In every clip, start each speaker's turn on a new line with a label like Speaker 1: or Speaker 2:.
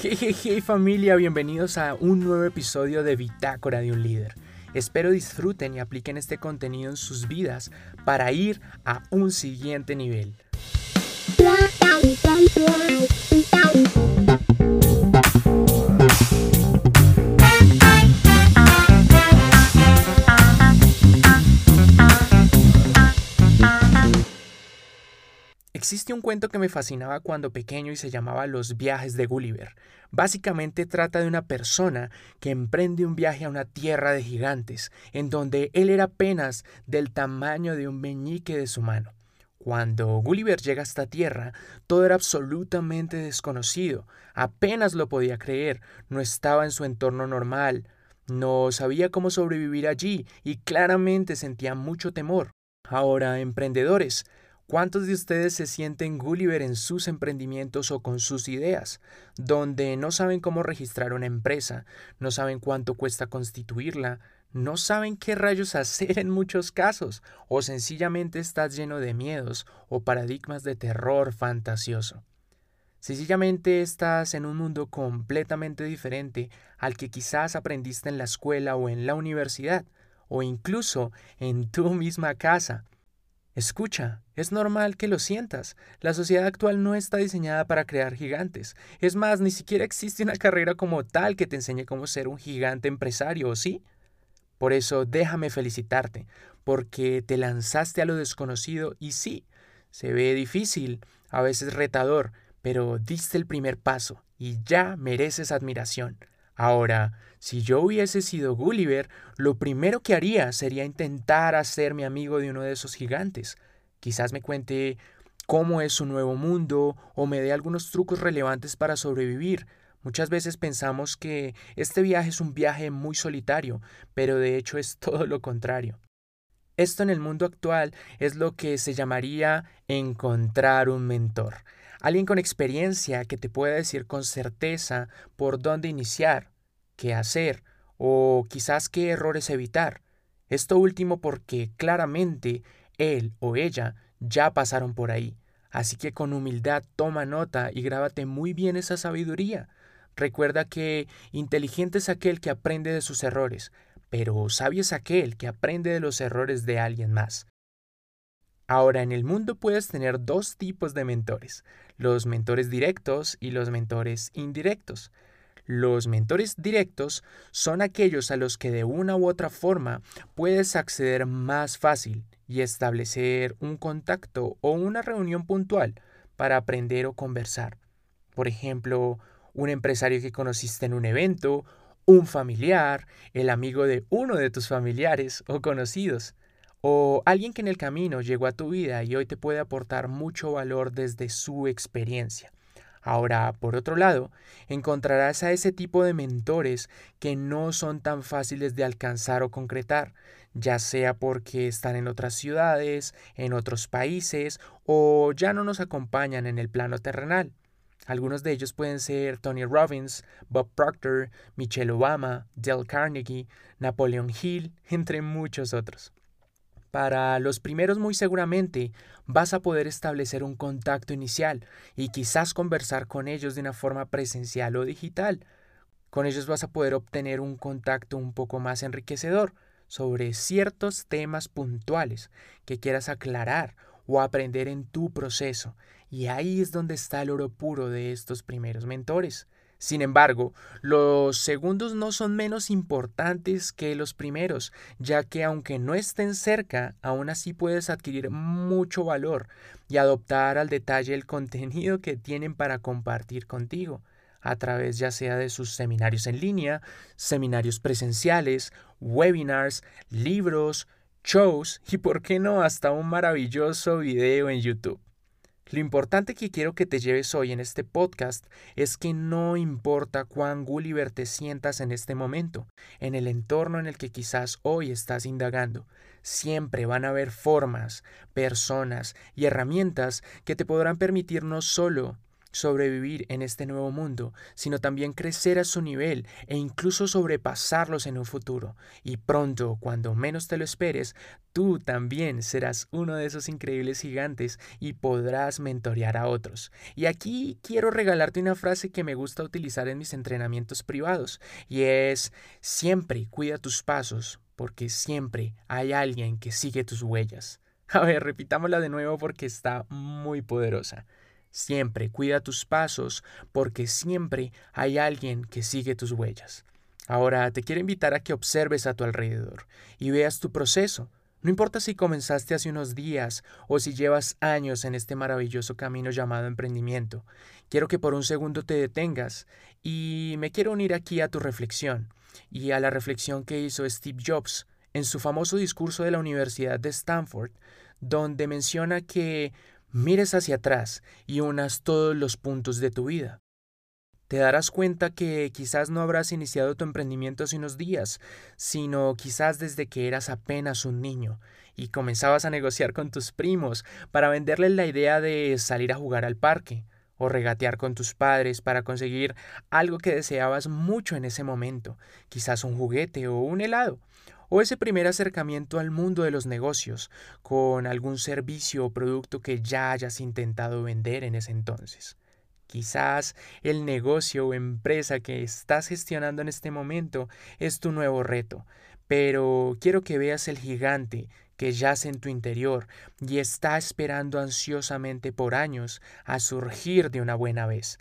Speaker 1: Jejeje familia, bienvenidos a un nuevo episodio de Bitácora de un líder. Espero disfruten y apliquen este contenido en sus vidas para ir a un siguiente nivel. Existe un cuento que me fascinaba cuando pequeño y se llamaba Los viajes de Gulliver. Básicamente trata de una persona que emprende un viaje a una tierra de gigantes, en donde él era apenas del tamaño de un meñique de su mano. Cuando Gulliver llega a esta tierra, todo era absolutamente desconocido, apenas lo podía creer, no estaba en su entorno normal, no sabía cómo sobrevivir allí y claramente sentía mucho temor. Ahora, emprendedores, ¿Cuántos de ustedes se sienten Gulliver en sus emprendimientos o con sus ideas, donde no saben cómo registrar una empresa, no saben cuánto cuesta constituirla, no saben qué rayos hacer en muchos casos, o sencillamente estás lleno de miedos o paradigmas de terror fantasioso? Sencillamente estás en un mundo completamente diferente al que quizás aprendiste en la escuela o en la universidad, o incluso en tu misma casa Escucha, es normal que lo sientas. La sociedad actual no está diseñada para crear gigantes. Es más, ni siquiera existe una carrera como tal que te enseñe cómo ser un gigante empresario, ¿o sí? Por eso déjame felicitarte, porque te lanzaste a lo desconocido y sí, se ve difícil, a veces retador, pero diste el primer paso y ya mereces admiración. Ahora, si yo hubiese sido Gulliver, lo primero que haría sería intentar hacerme amigo de uno de esos gigantes. Quizás me cuente cómo es su nuevo mundo o me dé algunos trucos relevantes para sobrevivir. Muchas veces pensamos que este viaje es un viaje muy solitario, pero de hecho es todo lo contrario. Esto en el mundo actual es lo que se llamaría encontrar un mentor. Alguien con experiencia que te pueda decir con certeza por dónde iniciar, qué hacer o quizás qué errores evitar. Esto último porque claramente él o ella ya pasaron por ahí. Así que con humildad toma nota y grábate muy bien esa sabiduría. Recuerda que inteligente es aquel que aprende de sus errores, pero sabio es aquel que aprende de los errores de alguien más. Ahora, en el mundo puedes tener dos tipos de mentores, los mentores directos y los mentores indirectos. Los mentores directos son aquellos a los que de una u otra forma puedes acceder más fácil y establecer un contacto o una reunión puntual para aprender o conversar. Por ejemplo, un empresario que conociste en un evento, un familiar, el amigo de uno de tus familiares o conocidos o alguien que en el camino llegó a tu vida y hoy te puede aportar mucho valor desde su experiencia. Ahora, por otro lado, encontrarás a ese tipo de mentores que no son tan fáciles de alcanzar o concretar, ya sea porque están en otras ciudades, en otros países o ya no nos acompañan en el plano terrenal. Algunos de ellos pueden ser Tony Robbins, Bob Proctor, Michelle Obama, Dale Carnegie, Napoleon Hill, entre muchos otros. Para los primeros muy seguramente vas a poder establecer un contacto inicial y quizás conversar con ellos de una forma presencial o digital. Con ellos vas a poder obtener un contacto un poco más enriquecedor sobre ciertos temas puntuales que quieras aclarar o aprender en tu proceso. Y ahí es donde está el oro puro de estos primeros mentores. Sin embargo, los segundos no son menos importantes que los primeros, ya que aunque no estén cerca, aún así puedes adquirir mucho valor y adoptar al detalle el contenido que tienen para compartir contigo, a través ya sea de sus seminarios en línea, seminarios presenciales, webinars, libros, shows y, por qué no, hasta un maravilloso video en YouTube. Lo importante que quiero que te lleves hoy en este podcast es que no importa cuán Gulliver te sientas en este momento, en el entorno en el que quizás hoy estás indagando, siempre van a haber formas, personas y herramientas que te podrán permitir no solo sobrevivir en este nuevo mundo, sino también crecer a su nivel e incluso sobrepasarlos en un futuro. Y pronto, cuando menos te lo esperes, tú también serás uno de esos increíbles gigantes y podrás mentorear a otros. Y aquí quiero regalarte una frase que me gusta utilizar en mis entrenamientos privados, y es siempre cuida tus pasos, porque siempre hay alguien que sigue tus huellas. A ver, repitámosla de nuevo porque está muy poderosa. Siempre cuida tus pasos porque siempre hay alguien que sigue tus huellas. Ahora te quiero invitar a que observes a tu alrededor y veas tu proceso. No importa si comenzaste hace unos días o si llevas años en este maravilloso camino llamado emprendimiento. Quiero que por un segundo te detengas y me quiero unir aquí a tu reflexión y a la reflexión que hizo Steve Jobs en su famoso discurso de la Universidad de Stanford, donde menciona que mires hacia atrás y unas todos los puntos de tu vida. Te darás cuenta que quizás no habrás iniciado tu emprendimiento hace unos días, sino quizás desde que eras apenas un niño y comenzabas a negociar con tus primos para venderles la idea de salir a jugar al parque o regatear con tus padres para conseguir algo que deseabas mucho en ese momento, quizás un juguete o un helado, o ese primer acercamiento al mundo de los negocios con algún servicio o producto que ya hayas intentado vender en ese entonces. Quizás el negocio o empresa que estás gestionando en este momento es tu nuevo reto, pero quiero que veas el gigante que yace en tu interior y está esperando ansiosamente por años a surgir de una buena vez.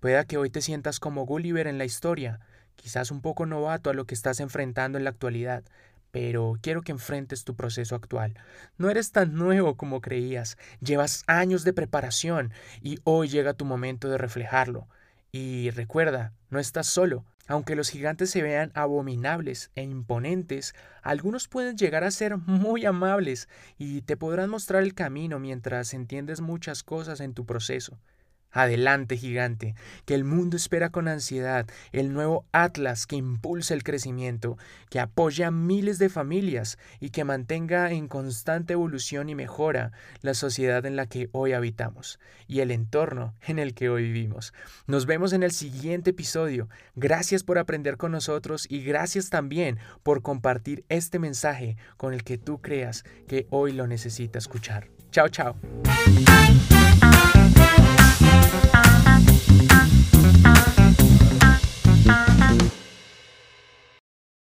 Speaker 1: Pueda que hoy te sientas como Gulliver en la historia, quizás un poco novato a lo que estás enfrentando en la actualidad, pero quiero que enfrentes tu proceso actual. No eres tan nuevo como creías, llevas años de preparación y hoy llega tu momento de reflejarlo. Y recuerda, no estás solo. Aunque los gigantes se vean abominables e imponentes, algunos pueden llegar a ser muy amables y te podrán mostrar el camino mientras entiendes muchas cosas en tu proceso. Adelante, gigante, que el mundo espera con ansiedad el nuevo Atlas que impulse el crecimiento, que apoya a miles de familias y que mantenga en constante evolución y mejora la sociedad en la que hoy habitamos y el entorno en el que hoy vivimos. Nos vemos en el siguiente episodio. Gracias por aprender con nosotros y gracias también por compartir este mensaje con el que tú creas que hoy lo necesita escuchar. Chao, chao.